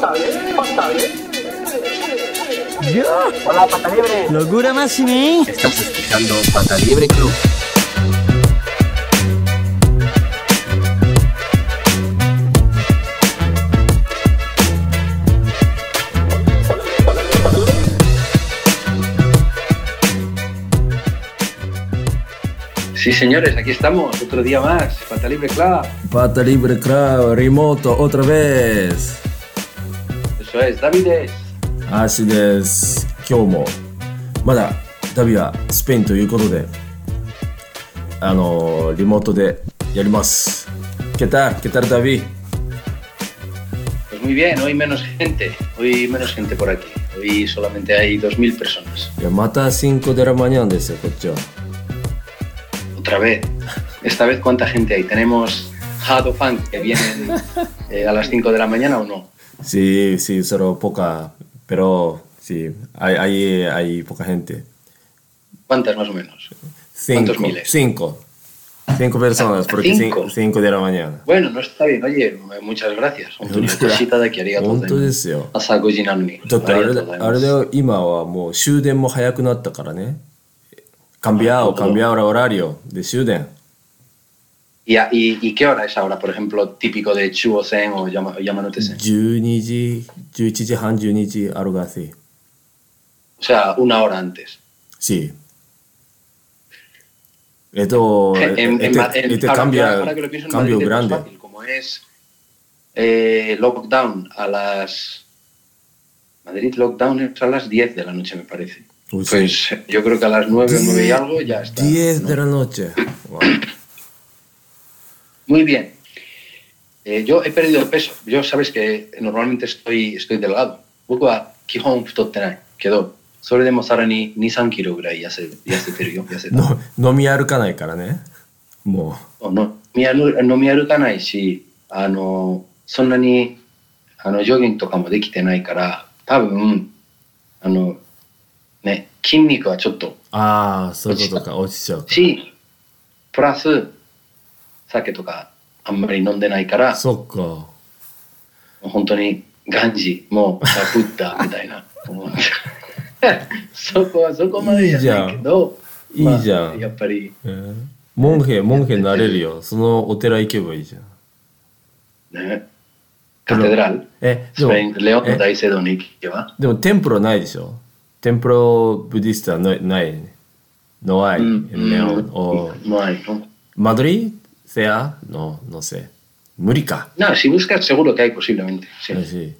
Hola, pata libre. Locura Massimi. Estás escuchando Pata Libre Club. Sí, señores, aquí estamos, otro día más, Pata Libre Club. Pata Libre Club, remoto otra vez Eso es, Davides. 足です。今日も、まだ旅はスペインということで、あのリモートでやります。¿Qué tal? ¿Qué tal, David? Pues muy bien, hoy menos gente, hoy menos gente por aquí. Hoy solamente hay 2.000 personas. いや、また5でらマニアンですよ、こっちは。 Otra vez. Esta vez, ¿cuánta gente hay? ¿Tenemos Hard Funk que vienen eh, a las 5 de la mañana o no? Sí, sí, solo poca, pero sí, hay, hay, hay poca gente. ¿Cuántas más o menos? Cinco, ¿Cuántos miles? Cinco. Cinco personas, Ah, porque cinco. cinco, cinco de la mañana. Bueno, no está bien, oye, muchas gracias. 本当にお越しいただきありがとうござい本当ま。ですすよ。朝5時なのに。だってあれだありがとうございます。あれだよ今はもう終電も早くなったからね。cambiado, cambiado el horario de 終電。 ¿Y, a- y, y qué hora es ahora, por ejemplo, típico de Chuosen o Yama- Yamanote-sen? 12時、11時半、12時、algo así. O sea, una hora antes. Sí. Esto, En, en- este, Ma- en- este ahora- cambia, ahora que lo pienso, en cambio Madrid es más grande. fácil, como es eh, lockdown a las... Madrid lockdown es a las 10 de la noche, me parece. Uy, sí. Pues eh, yo creo que a las 9 o 9 y algo ya está. 10 ¿no? de la noche. Wow. Muy bien. Eh, yo he perdido peso. Yo sabes que normalmente estoy, estoy delgado. 僕は基本太ってないけど、それでもさらに2、3キロぐらい痩せ痩せてるよ。痩せた。の飲み歩かないからね。もの飲み歩かないし、あの、そんなに、あの、ジョギングとかもできてないから、多分、あの、ね、筋肉はちょっと、う。ああ、そういうことか。落ちちゃうか。し、プラス、酒とかあんまり飲んでないから、そっか。本当にガンジもうブッダみたいな。そこはそこまでじゃないけど、いいじゃん。いいじゃん。まあやっぱり、えー。モンヘ、モンヘになれるよ。そのお寺行けばいいじゃん。ね、 catedral、え、でも、スペイン、レオンのえ？大聖堂に行けば、でも templo ないでしょ？ templo budista ないないね。No hay うん。en León. O no hay, ¿no? Madrid sea? No, no sé. 無理か。No, si buscas seguro que hay posiblemente. sí. 私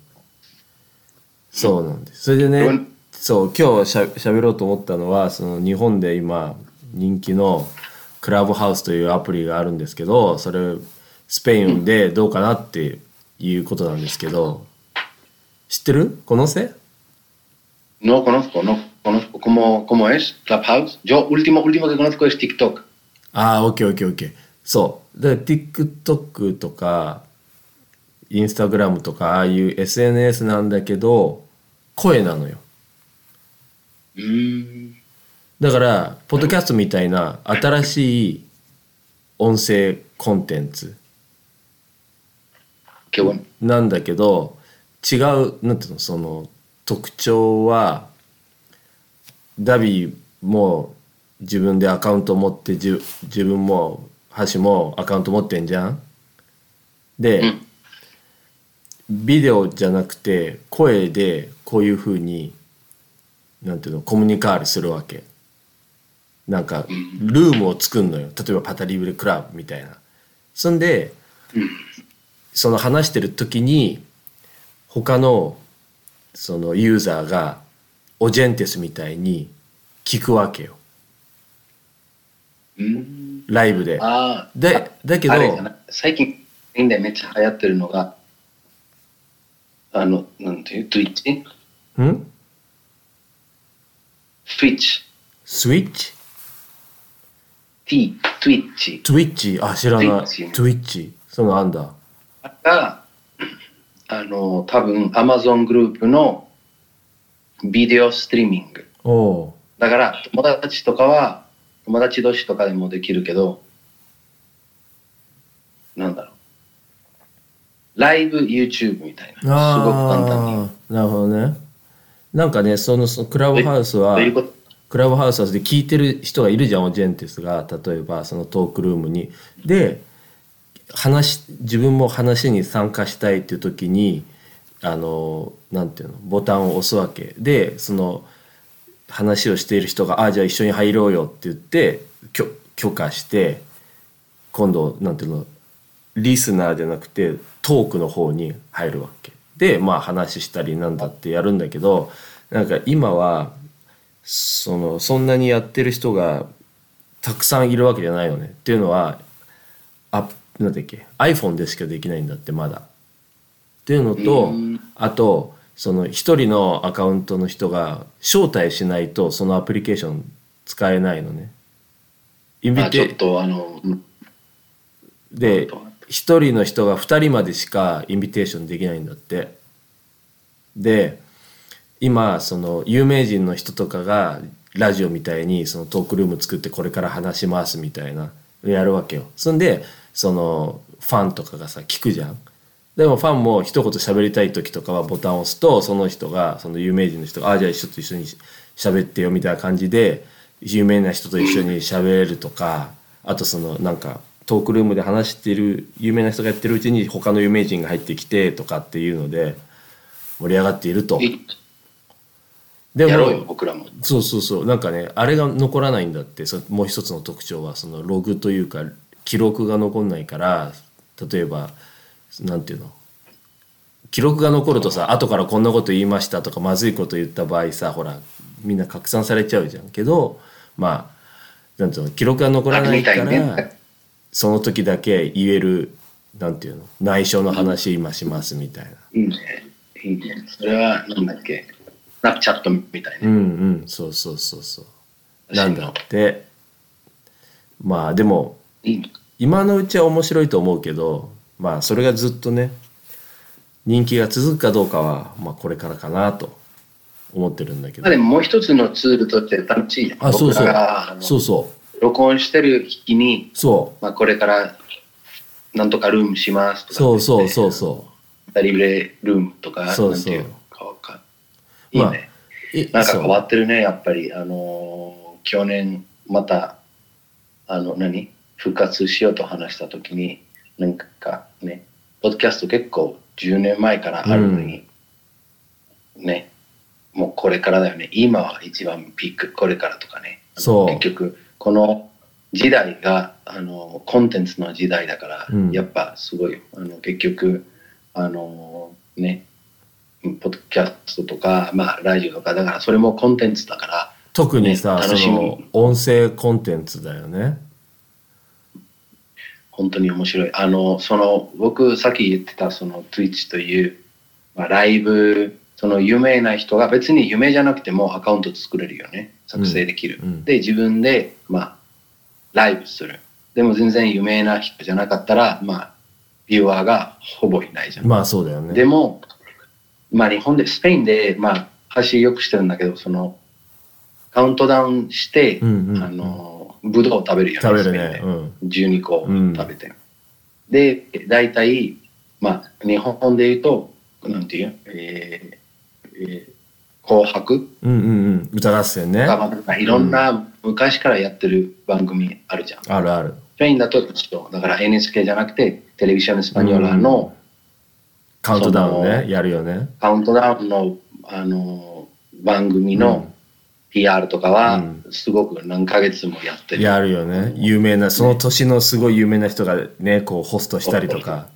そうなんです。それでねうん、そう、今日しゃ喋ろうと思ったのは、その日本で今人気のクラブハウスというアプリがあるんですけど、それスペインでどうかなっていうことなんですけど、知ってるこのせ No conozco, no conozco cómo, cómo es Clubhouse. Yo último, último que conozco es TikTok. ああ、オッケーオッケーオッケー。そう。だから TikTok とか、Instagram とか、ああいう SNS なんだけど、声なのよ。Mm, だから、ポッドキャストみたいな新しい音声コンテンツ.なんだけど、違う、なんていうの、その特徴は、ダビーも自分でアカウント持って、じ自分も、ハシもアカウント持ってんじゃん？で、うんビデオじゃなくて、声でこういうふうに、なんていうの、コミュニカールするわけ。なんか、ルームを作るのよ。例えばパタリブレクラブみたいな。そんで、その話してる時に、他の、そのユーザーが、オジェンテスみたいに聞くわけよ。Mm. ライブで。ああ、で、だけど最近、でめっちゃ流行ってるのが、あの、なんていう、Twitch? ん？Twitch。スイッチ T、Twitch。?Twitch? あ、知らない。Twitch。そのあんだ。が、あの、多分 Amazon グループのビデオストリーミング。だから、友達とかは、友達同士とかでもできるけど、なんだろう。ライブ YouTube みたいな。すごく簡単に。ああなるほどねなんかねそのそのクラブハウスはクラブハウスで聞いてる人がいるじゃんオジェンテスが例えばそのトークルームに。で話自分も話に参加したいっていう時にあのなんていうの？ボタンを押すわけでその話をしている人が「あじゃあ一緒に入ろうよ」って言って許許可して今度なんていうのリスナーじゃなくてトークの方に入るわけ。でまあ話したりなんだってやるんだけどなんか今はそのそんなにやってる人がたくさんいるわけじゃないよね。っていうのはあなんだっけ iPhone でしかできないんだってまだ。っていうのとうんあとその一人のアカウントの人が招待しないとそのアプリケーション使えないのね。インビまあ、ちょっテとあの、うんで一人の人が二人までしかインビテーションできないんだって。で今その有名人の人とかがラジオみたいにそのトークルーム作ってこれから話しますみたいなやるわけよ。そんでそのファンとかがさ聞くじゃん。でもファンも一言喋りたい時とかはボタンを押すとその人がその有名人の人が「あじゃあちょっと一緒に喋ってよ」みたいな感じで有名な人と一緒に喋れるとかあとそのなんかトークルームで話している有名な人がやってるうちに他の有名人が入ってきてとかっていうので盛り上がっていると。いでやろうよ、も僕らも。そうそうそうなんかねあれが残らないんだってそもう一つの特徴はそのログというか記録が残んないから例えばなんていうの？記録が残るとさ後からこんなこと言いましたとかまずいこと言った場合さほらみんな拡散されちゃうじゃんけどまあなんていうの？記録が残らないからねその時だけ言えるなんていうの？内緒の話今しますみたいな。いいね。いいね。それは、なんだっけ？スナップチャットみたいな。うんうんそうそうそうそう。なんだってまあでも今のうちは面白いと思うけどまあそれがずっとね人気が続くかどうかは、まあ、これからかなと思ってるんだけどまあ、でももう一つのツールとして楽しいよ。あそうそうそうそう録音してる日に、そまあ、これからなんとかルームしますとかうそうそうそうう。そリブレルームとか、そうそうなんていうのかわかいいまあね。ういなんか変わそってるね、やっぱり。あのー去年また、あの、何？復活しようと話したときに、なんかね、ポッドキャスト結構10年前からあるのに、ね、もうこれからだよね。今は一番ピーク、これからとかね。そう結局、この時代が、あの、コンテンツの時代だから、うんやっぱすごいよ。あの、結局、あの、ね、ポッドキャストとか、まあ、ラジオとか、だからそれもコンテンツだから、う特にさ、ねその音声コンテンツだよね本当に面白い。あの、その、僕、さっき言ってた、その、Twitch という、まあ、ライブ、その、有名な人が、別に有名じゃなくてもアカウント作れるよね。作成できる。うんで、自分で、まあ、ライブする。でも、全然有名な人じゃなかったら、まあ、ビューアーがほぼいないじゃん。まあそうだよねでも、まあ日本で、スペインで、まあ、橋よくしてるんだけど、その、カウントダウンして、うんうんうんあの、ブドウを食べるよね。食べるね。うん12個うん食べて。で、大体、まあ、日本で言うと、なんていう、えーえー紅白？うんうんうん。歌合戦ね。いろんな昔からやってる番組あるじゃん。あるある。スペインだと一緒だから NHK じゃなくて、テレビションエスパニョラのカウントダウンそねのやるよね。カウントダウンの、あの、番組うのん PR とかうはん、すごく何ヶ月もやってる。やるよね。有名なその年のすごい有名な人がねこうホストしたりとか。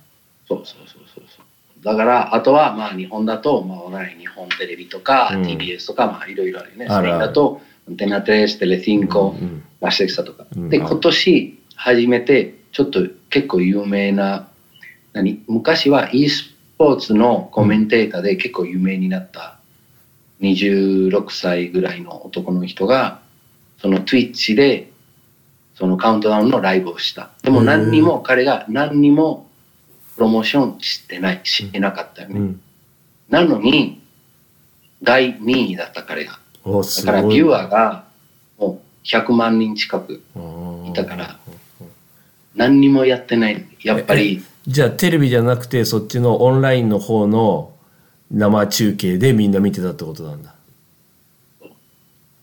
そうそうそうそうそう。だから、あとは、まあ、日本だと、まあ、お笑い日本テレビとか、うん。TBS とか、まあ、いろいろあるよね。あるある。スペインだと、テナテレス、テレシンコ、うんうんラシェクサとか。で、うんある今年、初めて、ちょっと結構有名な、何？昔は e スポーツのコメンテーターで結構有名になった26歳ぐらいの男の人が、その Twitch で、そのカウントダウンのライブをした。でも何にも、彼が何にもプロモーションしてない、してなかったよね。うんなのに、第2位だった彼が。だからビューアーがもう100万人近くうんいたから何にもやってない。やっぱりじゃあテレビじゃなくてそっちのオンラインの方の生中継でみんな見てたってことなんだ。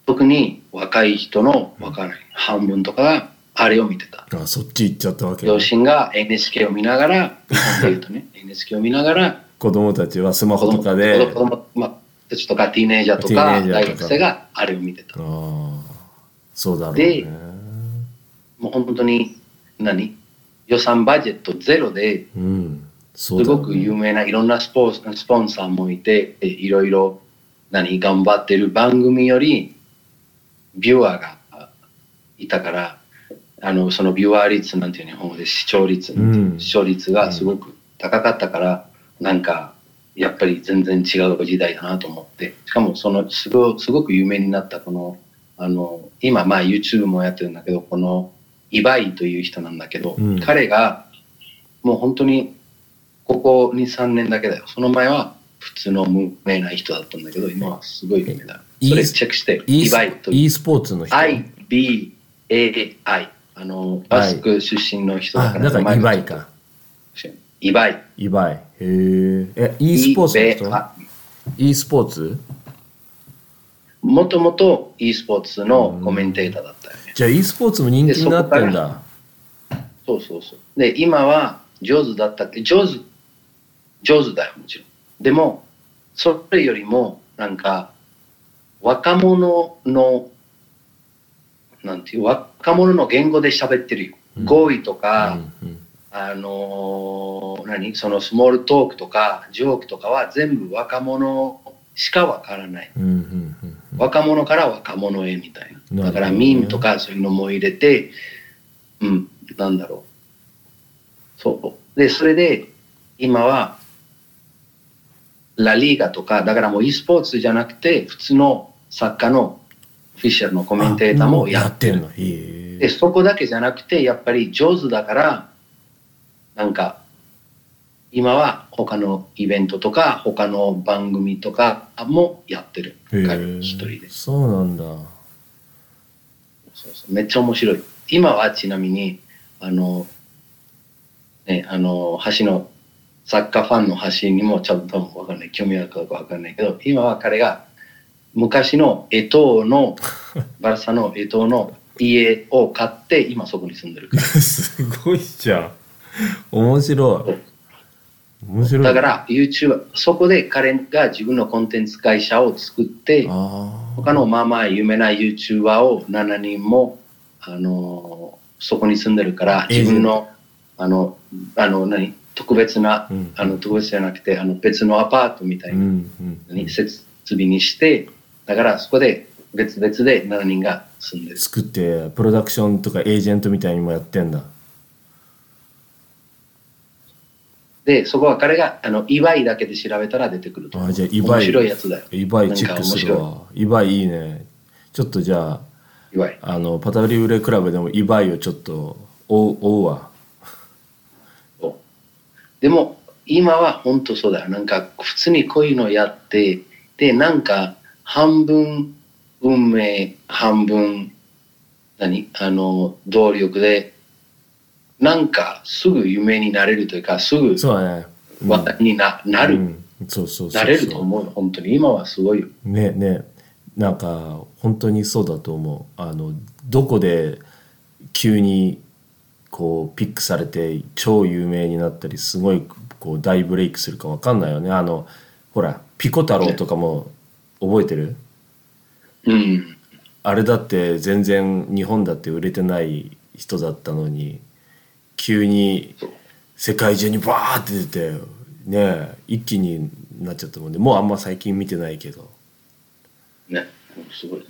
特に若い人のわからない半分とかがあれを見てた。あそっち行っちゃったわけね。両親が NHK を見ながら、日 本で言うとね、NHK を見ながら、子供たちはスマホとかで子供まあ、たちとかティーネイジャーとかティーネイジャーとか。大学生があれを見てた。ああそうだろうでねもう本当に何？予算バジェットゼロでうん。そすごく有名ないろんなスポーツスポンサーもいていろいろ何頑張ってる番組よりビュアーがいたからあのそのビュアー率なんていう日本語で視聴率、うん。視聴率がすごく高かったから、なんかやっぱり全然違う時代だなと思って。しかもそのすごすごく有名になったこのあの今まあ YouTube もやってるんだけどこのイバイという人なんだけど、うん。彼がもう本当にここ23年だけだよ。その前は普通の無名な人だったんだけど今はすごい有名だ。それチェックしてイ e スバイと e スポーツの人。IBAI あのバスク出身の人だあからだからイバイか。イバイ。イバイ。へええ e スポーツの人？e スポーツ？もともと e スポーツのコメンテーターだったよね。じゃあ e スポーツも人気になってんだ。そうそうそう。で、今は上手だったって、上手、上手だよ、もちろん。でも、それよりも、なんか、若者の、なんていう、若者の言語で喋ってるよ。うん語彙とか、うんうんあのー何そのスモールトークとか、ジョークとかは全部若者しかわからない。うんうんうんうん若者から若者へみたいな。だからミームとかそういうのも入れて、うん、なんだろう。そう。で、それで、今は、ラリーガとか、だからもう e スポーツじゃなくて、普通の作家のフィッシャーのコメンテーターもやってる。んの？で、そこだけじゃなくて、やっぱり上手だから、なんか、今は他のイベントとか、他の番組とかもやってる。へ彼え一人で。そうなんだそうそうめっちゃ面白い。今はちなみに、あの、ね、あの、橋の、サッカーファンの橋にもちょっとわかんない、興味あるかどうかわかんないけど、今は彼が昔のエトーの、バルサのエトーの家を買って、今そこに住んでるから。すごいじゃん。面白い。面白い。だから YouTube、そこで彼が自分のコンテンツ会社を作って、あ他のまあまあ有名な YouTuber を7人も、あのそこに住んでるから、自分の、あの、あの、何、特別な、うん。あの、特別じゃなくて、あの、別のアパートみたいな、うん。うん。何設備にして、だからそこで別々で7人が住んでる。作ってプロダクションとかエージェントみたいにもやってんだ。で、そこは彼が、あの、イバイだけで調べたら出てくると。あじゃあイバイ。面白いやつだよ。イバイチェックするわ。イバイいいね。ちょっとじゃあ。あのパタリブレクラブでもイバイをちょっと追う追うわでも今は本当そうだよ。なんか普通にこういうのやってでなんか半分運命半分何？あの動力でなんかすぐ夢になれるというかすぐそうだね、うん。話題にな,、なる、うん。そうそうそうそう。なれると思うよ。本当に。今はすごいよ。ねね。なんか本当にそうだと思う。あのどこで急にこうピックされて超有名になったりすごいこう大ブレイクするかわかんないよね。あのほらピコ太郎とかも覚えてる？うん。あれだって全然日本だって売れてない人だったのに急に世界中にバーって出てね一気になっちゃったもんでもうあんま最近見てないけど。ねすごいね。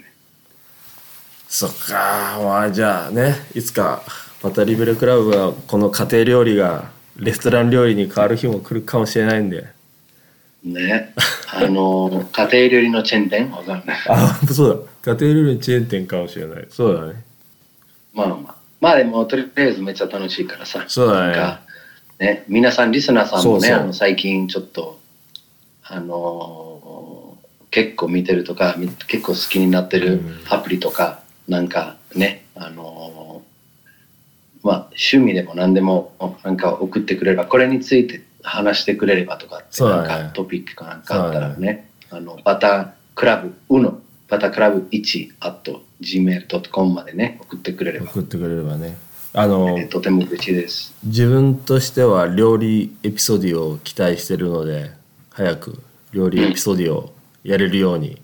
そっかまあじゃあねいつかパタリベルクラブはこの家庭料理がレストラン料理に変わる日も来るかもしれないんで。ね。あの 家庭料理のチェーン店？わかんない。あそうだ。家庭料理のチェーン店かもしれない。そうだね。まあまあ。まあでも、とりあえずめっちゃ楽しいからさ。そうだね。なんか、ね、皆さん、リスナーさんもね、あの最近ちょっと、あのー結構見てるとか、み結構好きになってるうん。アプリとか、なんかね、あのまあ、趣味でも何でもなんか送ってくれれば、これについて話してくれればとかって、なんかトピックかなんかあったらね、あの、バタクラブ1、バタクラブ1 at gmail.com までね、送ってくれれば、送ってくれればね。あのえーとても嬉しいです。自分としては料理エピソードを期待してるので早く料理エピソードをやれるように、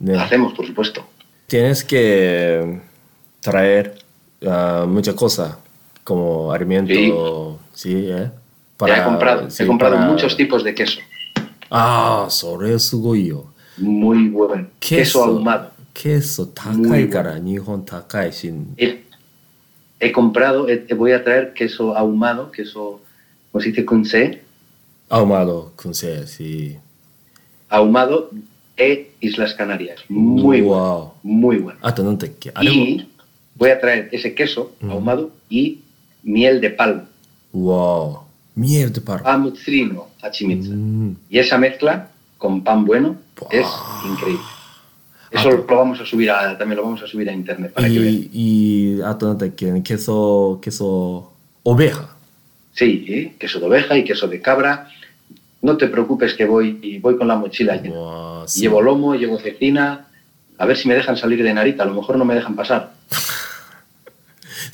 ね。Hacemos, por supuesto. tienes que traer ah, muchas cosas como alimento sí, ¿eh? Ya he comprado, sí, he comprado para- muchos tipos de queso. ああそれすごいよ Muy bueno. Queso ahumado. ケース高いから日本高いし He, he comprado, eh, te voy a traer queso ahumado, queso, ¿cómo se dice? Con C, アウマード燻製し ahumado de Islas Canarias. Muy bueno, わお muy bueno. あと何だっけあれも Y voy a traer ese queso ahumado y miel de palma. ¡Wow! Miel de palma. Pamutrino, hachimitza. Mm. Y esa mezcla con pan bueno es increíble. Ah, Eso lo vamos a subir a, también lo vamos a subir a internet para y, que vean. Y queso, queso oveja. Sí, ¿eh? queso de oveja y queso de cabra. No te preocupes que voy, y voy con la mochila llena. Llevo lomo, llevo cecina. A ver si me dejan salir de Narita. A lo mejor no me dejan pasar.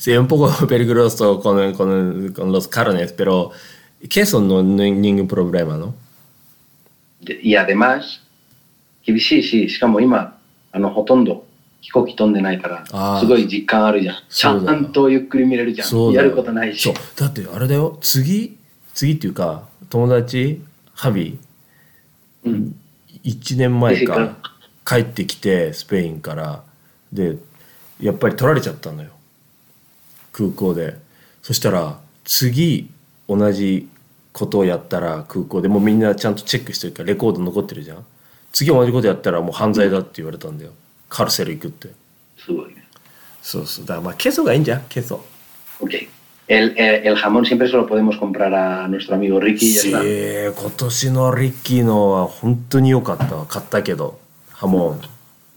Sí, un poco peligroso con, con, con los carnes, pero queso no, no hay ningún problema, ¿no? Y además, que sí, sí, しかも今、あの、ほとんど飛行機飛んでないからすごい実感あるじゃん。ちゃんとゆっくり見れるじゃん。やることないしそう。だってあれだよ次次っていうか友達ハビうん。1年前でか帰ってきてスペインからでやっぱり取られちゃったのよ空港で。そしたら次同じことをやったら空港でもうみんなちゃんとチェックしてるからレコード残ってるじゃん。次同じことやったらもう犯罪だって言われたんだよ。カルセル行くって。すごいね。そうそう。だからまあケソがいいんじゃんケソ。Ok. El, eh, el jamón siempre se lo podemos comprar a nuestro amigo Ricky し.今年のリッキーのは本当に良かったわ。買ったけどハモン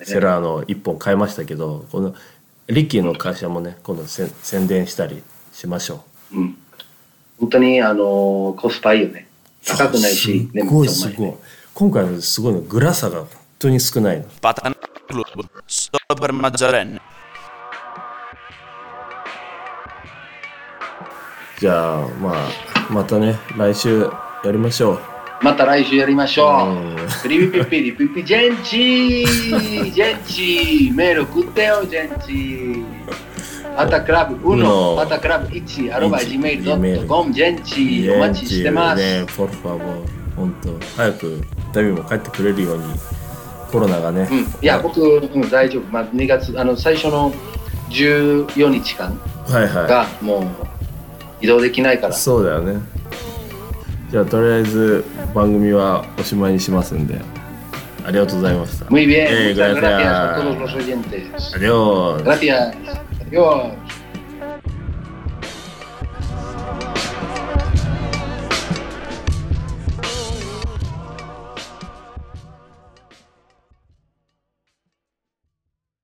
セラーの1本買いましたけどこのリッキーの会社もね今度せ宣伝したりしましょう。ん。本当に、あの、コスパいいよね。う高くないし、すごいすごい。今回のすごいのグラサが本当に少ないの。Patan Club Super Mazzarenne じゃあまあまたね来週やりましょうまた来週やりましょう。ん。う。ピリピピリピピジェンチー。ジェンチー。メール送ってよ、ジェンチー。パタクラブうの1、パタクラブ1、アロバ1 gmail.com、ジェンチー、お待ちしてます。ね、フォルファボ本当。早くダビも帰ってくれるように。コロナがね、うん、いや、僕、うん、大丈夫。まあ、2月、あの、最初の14日間がもう移動できないかいら。そうだよね。じゃあとりあえず番組はおしまいにしますんでありがとうございました Muy bien, Eh, muchas gracias. gracias a todos los oyentes. Adiós Gracias. Adiós.